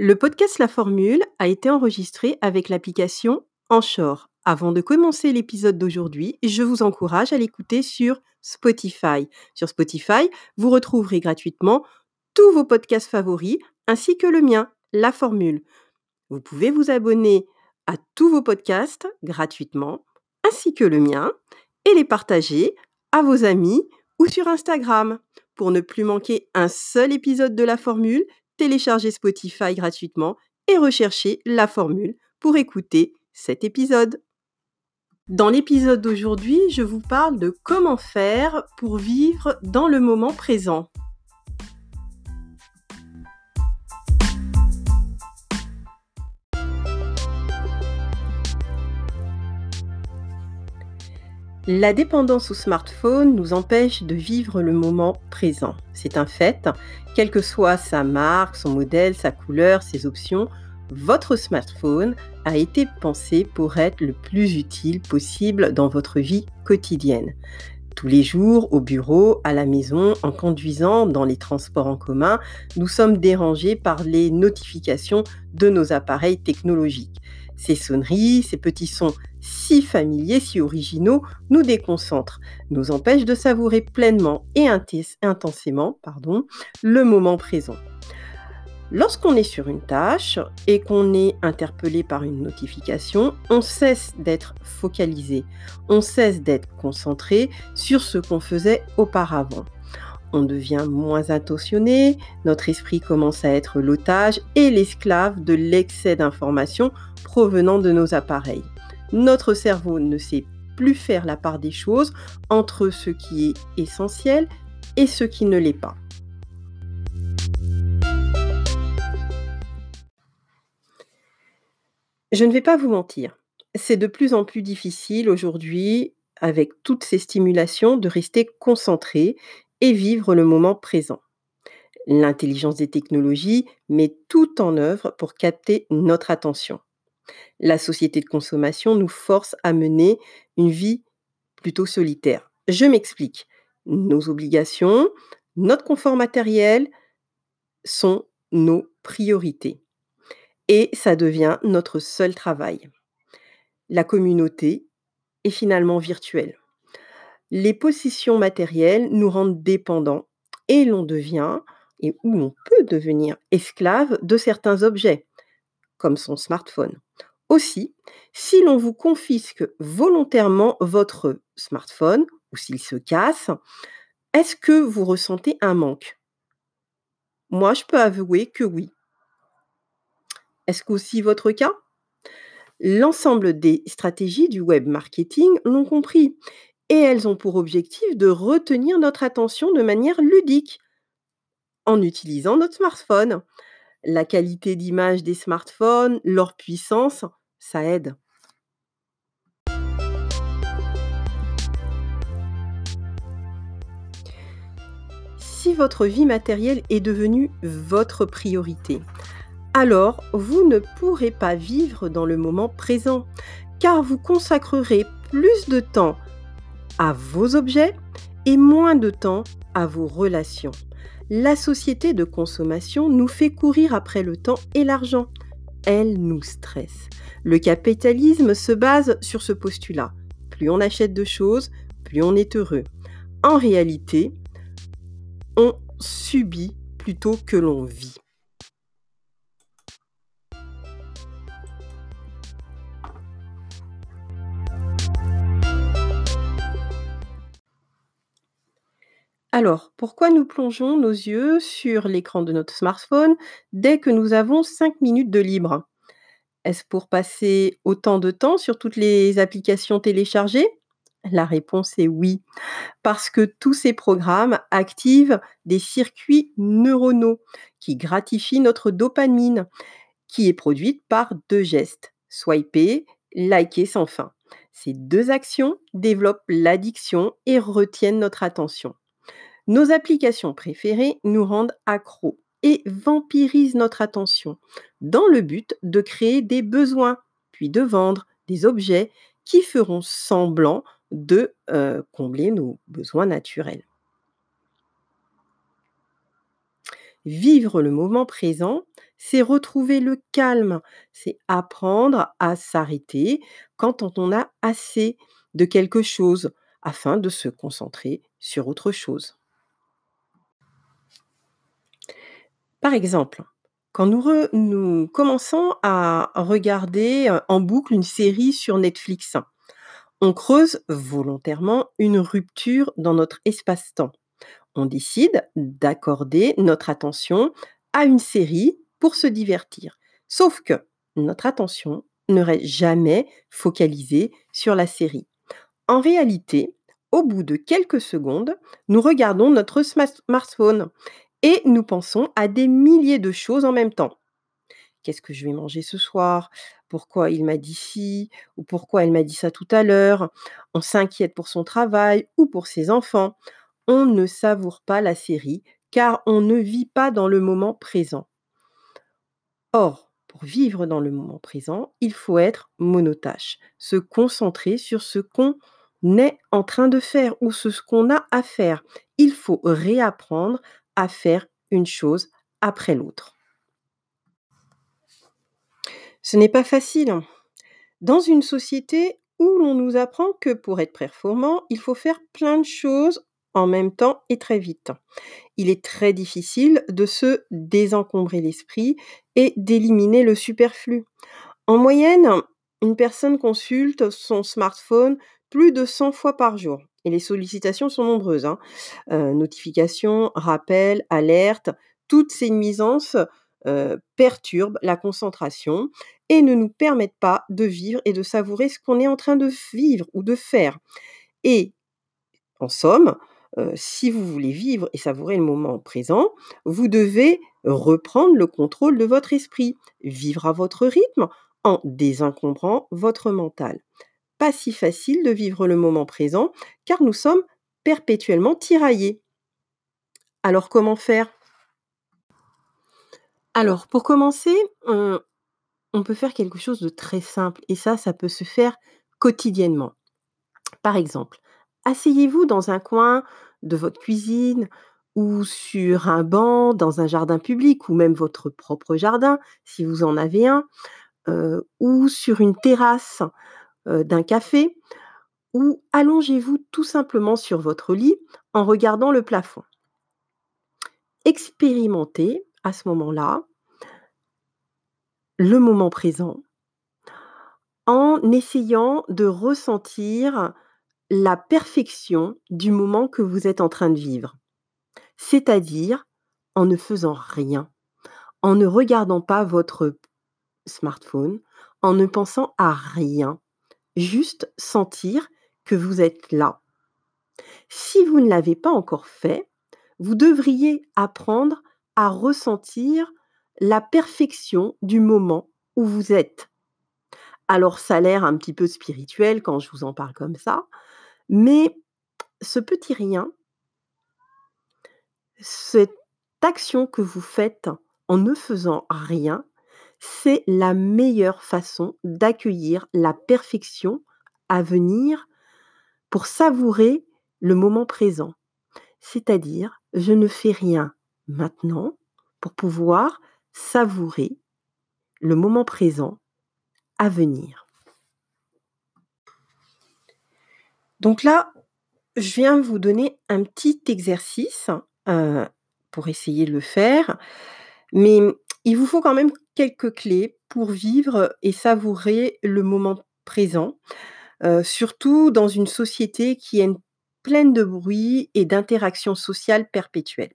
Le podcast La Formule a été enregistré avec l'application Anchor. Avant de commencer l'épisode d'aujourd'hui, je vous encourage à l'écouter sur Spotify. Sur Spotify, vous retrouverez gratuitement tous vos podcasts favoris ainsi que le mien, La Formule. Vous pouvez vous abonner à tous vos podcasts gratuitement ainsi que le mien et les partager à vos amis ou sur Instagram. Pour ne plus manquer un seul épisode de La Formule, téléchargez Spotify gratuitement et recherchez La Formule pour écouter cet épisode. Dans l'épisode d'aujourd'hui, je vous parle de comment faire pour vivre dans le moment présent. La dépendance au smartphone nous empêche de vivre le moment présent. C'est un fait. Quelle que soit sa marque, son modèle, sa couleur, ses options, votre smartphone a été pensé pour être le plus utile possible dans votre vie quotidienne. Tous les jours, au bureau, à la maison, en conduisant, dans les transports en commun, nous sommes dérangés par les notifications de nos appareils technologiques. Ces sonneries, ces petits sons si familiers, si originaux, nous déconcentrent, nous empêchent de savourer pleinement et intensément pardon, le moment présent. Lorsqu'on est sur une tâche et qu'on est interpellé par une notification, on cesse d'être focalisé, on cesse d'être concentré sur ce qu'on faisait auparavant. On devient moins attentionné, notre esprit commence à être l'otage et l'esclave de l'excès d'informations provenant de nos appareils notre cerveau ne sait plus faire la part des choses entre ce qui est essentiel et ce qui ne l'est pas. Je ne vais pas vous mentir, c'est de plus en plus difficile aujourd'hui, avec toutes ces stimulations, de rester concentré et vivre le moment présent. L'intelligence des technologies met tout en œuvre pour capter notre attention la société de consommation nous force à mener une vie plutôt solitaire. Je m'explique. Nos obligations, notre confort matériel sont nos priorités. Et ça devient notre seul travail. La communauté est finalement virtuelle. Les possessions matérielles nous rendent dépendants et l'on devient, et où on peut devenir esclave de certains objets, comme son smartphone. Aussi, si l'on vous confisque volontairement votre smartphone ou s'il se casse, est-ce que vous ressentez un manque? Moi, je peux avouer que oui. Est-ce qu'aussi votre cas? L'ensemble des stratégies du web marketing l'ont compris et elles ont pour objectif de retenir notre attention de manière ludique en utilisant notre smartphone. La qualité d'image des smartphones, leur puissance, ça aide. Si votre vie matérielle est devenue votre priorité, alors vous ne pourrez pas vivre dans le moment présent, car vous consacrerez plus de temps à vos objets et moins de temps à vos relations. La société de consommation nous fait courir après le temps et l'argent elle nous stresse. Le capitalisme se base sur ce postulat. Plus on achète de choses, plus on est heureux. En réalité, on subit plutôt que l'on vit. Alors, pourquoi nous plongeons nos yeux sur l'écran de notre smartphone dès que nous avons 5 minutes de libre? Est-ce pour passer autant de temps sur toutes les applications téléchargées? La réponse est oui, parce que tous ces programmes activent des circuits neuronaux qui gratifient notre dopamine, qui est produite par deux gestes, swiper, liker sans fin. Ces deux actions développent l'addiction et retiennent notre attention. Nos applications préférées nous rendent accros et vampirisent notre attention dans le but de créer des besoins, puis de vendre des objets qui feront semblant de euh, combler nos besoins naturels. Vivre le moment présent, c'est retrouver le calme, c'est apprendre à s'arrêter quand on a assez de quelque chose afin de se concentrer sur autre chose. Par exemple, quand nous commençons à regarder, heu, en boucle une série sur Netflix, on creuse volontairement une rupture dans notre espace-temps. On décide d'accorder notre attention à une série pour se divertir. Sauf que notre attention ne reste jamais focalisée sur la série. En réalité, au bout de quelques secondes, nous regardons notre smartphone et nous pensons à des milliers de choses en même temps. Qu'est-ce que je vais manger ce soir? Pourquoi il m'a dit ci? Ou pourquoi elle m'a dit ça tout à l'heure? On s'inquiète pour son travail ou pour ses enfants. On ne savoure pas la série car on ne vit pas dans le moment présent. Or, pour vivre dans le moment présent, il faut être monotâche, se concentrer sur ce qu'on est en train de faire ou ce qu'on a à faire. Il faut réapprendre faire une chose après l'autre. Ce n'est pas facile. Hein. Dans une société où l'on nous apprend que pour être performant, il faut faire plein de choses en même temps et très vite. Il est très difficile de se désencombrer l'esprit et d'éliminer le superflu. En moyenne, une personne consulte son smartphone plus de 100 fois par jour. Et les sollicitations sont nombreuses. Hein. Euh, notifications, rappels, alertes, toutes ces nuisances euh, perturbent la concentration et ne nous permettent pas de vivre et de savourer ce qu'on est en train de vivre ou de faire. Et en somme, euh, si vous voulez vivre et savourer le moment présent, vous devez reprendre le contrôle de votre esprit, vivre à votre rythme en désencombrant votre mental pas si facile de vivre le moment présent car nous sommes perpétuellement tiraillés. Alors comment faire? Alors pour commencer, on, peut faire quelque chose de très simple et ça, ça peut se faire quotidiennement. Par exemple, asseyez-vous dans un coin de votre cuisine ou sur un banc dans un jardin public ou même votre propre jardin si vous en avez un, euh, ou sur une terrasse d'un café ou allongez-vous tout simplement sur votre lit en regardant le plafond. Expérimentez à ce moment-là le moment présent en essayant de ressentir la perfection du moment que vous êtes en train de vivre. C'est-à-dire en ne faisant rien, en ne regardant pas votre smartphone, en ne pensant à rien, juste sentir que vous êtes là. Si vous ne l'avez pas encore fait, vous devriez apprendre à ressentir la perfection du moment où vous êtes. Alors ça a l'air un petit peu spirituel quand je vous en parle comme ça, mais ce petit rien, cette action que vous faites en ne faisant rien, c'est la meilleure façon d'accueillir la perfection à venir pour savourer le moment présent. C'est-à-dire, je ne fais rien maintenant pour pouvoir savourer le moment présent à venir. Donc là, je viens vous donner un petit exercice euh, pour essayer de le faire, mais il vous faut quand même quelques clés pour vivre et savourer le moment présent, euh, surtout dans une société qui est pleine de bruit et d'interactions sociales perpétuelles.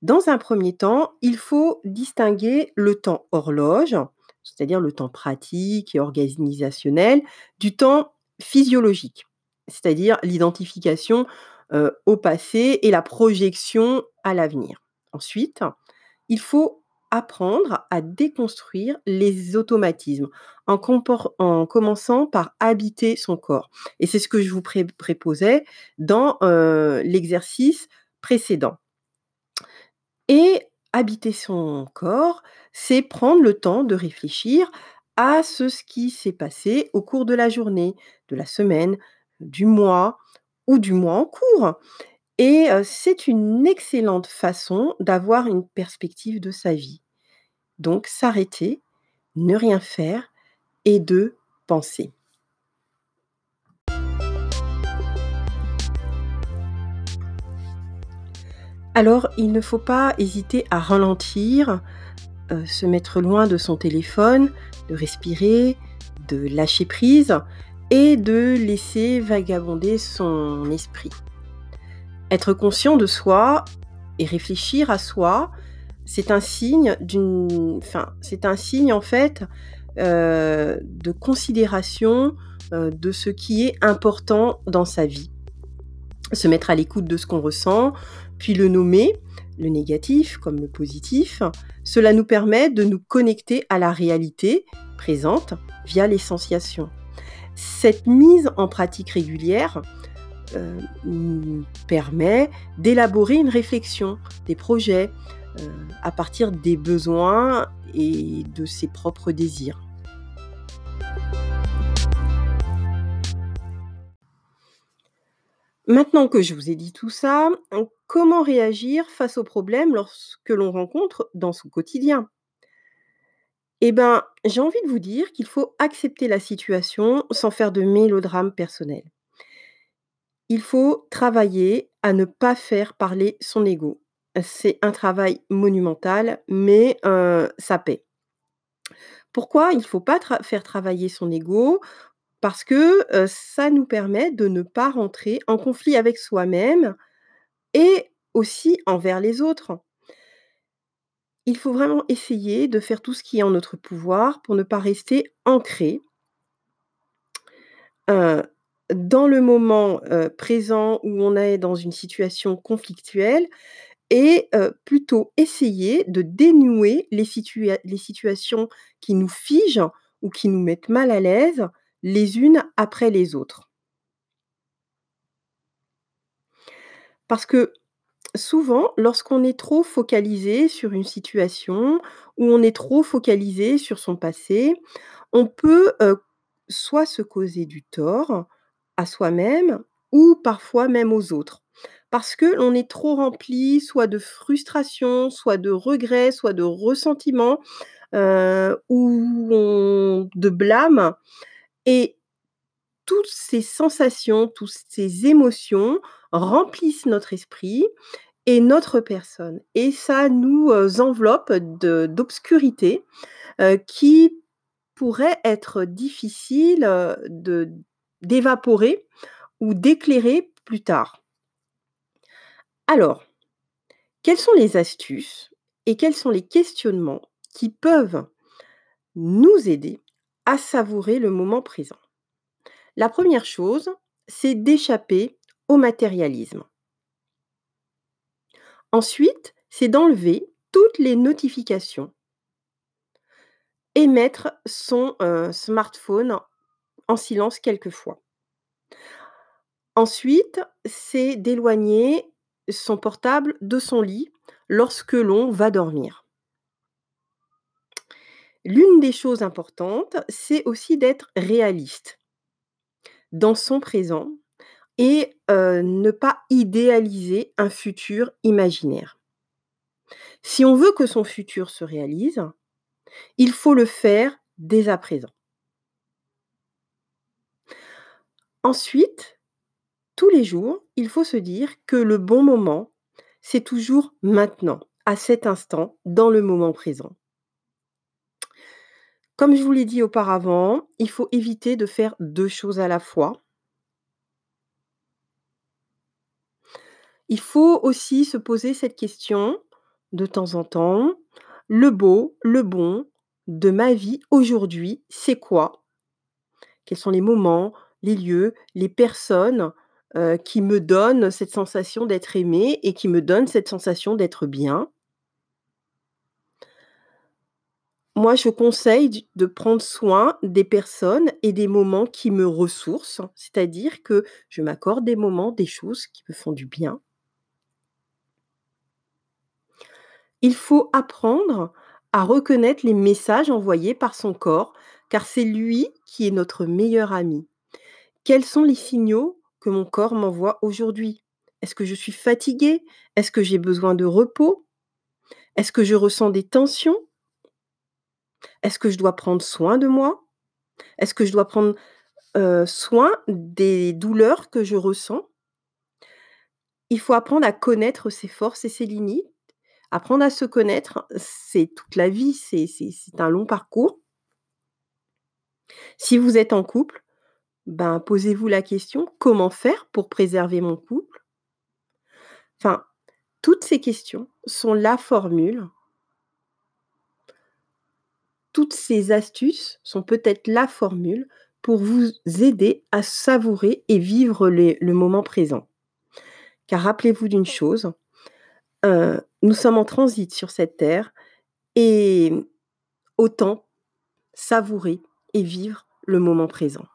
Dans un premier temps, il faut distinguer le temps horloge, c'est-à-dire le temps pratique et organisationnel, du temps physiologique, c'est-à-dire l'identification euh, au passé et la projection à l'avenir. Ensuite, il faut apprendre à déconstruire les automatismes en, commençant par habiter son corps. Et c'est ce que je vous préposais dans euh, l'exercice précédent. Et habiter son corps, c'est prendre le temps de réfléchir à ce qui s'est passé au cours de la journée, de la semaine, du mois ou du mois en cours. Et c'est une excellente façon d'avoir une perspective de sa vie. Donc s'arrêter, ne rien faire et de penser. Alors, il ne faut pas hésiter à ralentir, heu, se mettre loin de son téléphone, de respirer, de lâcher prise et de laisser vagabonder son esprit. Être conscient de soi et réfléchir à soi, c'est un signe d'une enfin, c'est un signe en fait, heu, de considération, heu, de ce qui est important dans sa vie. Se mettre à l'écoute de ce qu'on ressent, puis le nommer, le négatif comme le positif, cela nous permet de nous connecter à la réalité présente via les sensations. Cette mise en pratique régulière euh, permet d'élaborer une réflexion, des projets, euh, à partir des besoins et de ses propres désirs. Maintenant que je vous ai dit tout ça, comment réagir face aux problèmes lorsque l'on rencontre dans son quotidien? Eh ben, j'ai envie de vous dire qu'il faut accepter la situation sans faire de mélodrame personnel. Il faut travailler à ne pas faire parler son ego. C'est un travail monumental, mais heu, ça paie. Pourquoi il ne faut pas faire travailler son ego? Parce que, heu, ça nous permet de ne pas rentrer en conflit avec soi-même et aussi envers les autres. Il faut vraiment essayer de faire tout ce qui est en notre pouvoir pour ne pas rester ancré heu, dans le moment, présent où on est dans une situation conflictuelle et heu, plutôt essayer de dénouer les situa les situations qui nous figent ou qui nous mettent mal à l'aise, les unes après les autres. Parce que souvent, lorsqu'on est trop focalisé sur une situation, ou on est trop focalisé sur son passé, on peut, heu, soit se causer du tort à soi-même ou parfois même aux autres. Parce que l'on est trop rempli soit de frustration, soit de regret, soit de ressentiment, heu, ou de blâme et toutes ces sensations, toutes ces émotions remplissent notre esprit et notre personne et ça nous, heu, enveloppe d'obscurité, heu, qui pourrait être difficile, d'évaporer ou d'éclairer plus tard. Alors, quelles sont les astuces et quels sont les questionnements qui peuvent nous aider à savourer le moment présent? La première chose, c'est d'échapper au matérialisme. Ensuite, c'est d'enlever toutes les notifications et mettre son, heu, smartphone en silence quelquefois. Ensuite, c'est d'éloigner son portable de son lit lorsque l'on va dormir. L'une des choses importantes, c'est aussi d'être réaliste dans son présent et heu, ne pas idéaliser un futur imaginaire. Si on veut que son futur se réalise, il faut le faire dès à présent. Ensuite, tous les jours, il faut se dire que le bon moment, c'est toujours maintenant, à cet instant, dans le moment présent. Comme je vous l'ai dit auparavant, il faut éviter de faire 2 choses à la fois. Il faut aussi se poser cette question de temps en temps: «Le beau, le bon de ma vie aujourd'hui, c'est quoi?» Quels sont les moments, les lieux, les personnes, heu, qui me donnent cette sensation d'être aimé et qui me donnent cette sensation d'être bien? Moi, je conseille de prendre soin des personnes et des moments qui me ressourcent, c'est-à-dire que je m'accorde des moments, des choses qui me font du bien. Il faut apprendre à reconnaître les messages envoyés par son corps, car c'est lui qui est notre meilleur ami. Quels sont les signaux que mon corps m'envoie aujourd'hui? Est-ce que je suis fatiguée? Est-ce que j'ai besoin de repos? Est-ce que je ressens des tensions? Est-ce que je dois prendre soin de moi? Est-ce que je dois prendre, soin des douleurs que je ressens? Il faut apprendre à connaître ses forces et ses limites. Apprendre à se connaître, c'est toute la vie, c'est un long parcours. Si vous êtes en couple, ben, posez-vous la question: «Comment faire pour préserver mon couple?» enfin, toutes ces questions sont la formule toutes ces astuces sont peut-être la formule pour vous aider à savourer et vivre le moment présent. Car rappelez-vous d'une chose, heu, nous sommes en transit sur cette terre et autant savourer et vivre le moment présent.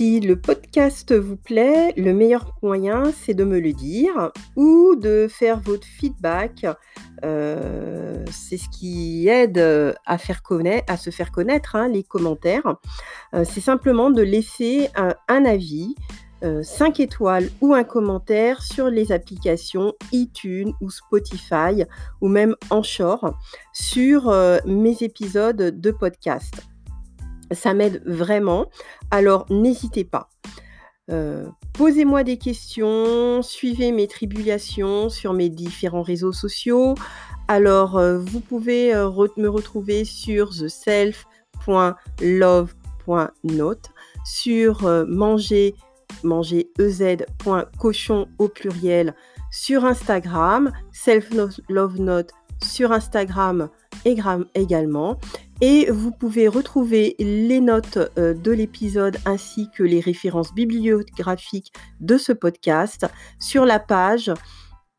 Si le podcast vous plaît, le meilleur moyen, c'est de me le dire ou de faire votre feedback. Heu, c'est ce qui aide, heu, à faire à se faire connaître, hein, les commentaires. Heu, c'est simplement de laisser un avis, heu, 5 étoiles ou un commentaire sur les applications iTunes ou Spotify ou même Anchor sur, mes épisodes de podcast. Ça m'aide vraiment, alors n'hésitez pas. Heu, posez-moi des questions, suivez mes tribulations sur mes différents réseaux sociaux. Alors, heu, vous pouvez, re me retrouver sur theself.love.note, sur, manger manger ez.cochon au pluriel sur Instagram, self no love note sur Instagram égram également et vous pouvez retrouver les notes, heu, de l'épisode ainsi que les références bibliographiques de ce podcast sur la page,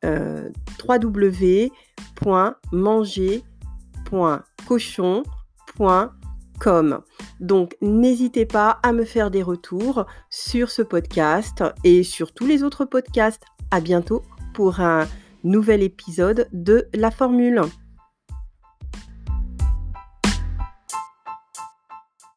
heu, www.manger.cochon.com. Donc n'hésitez pas à me faire des retours sur ce podcast et sur tous les autres podcasts. À bientôt pour un nouvel épisode de La Formule.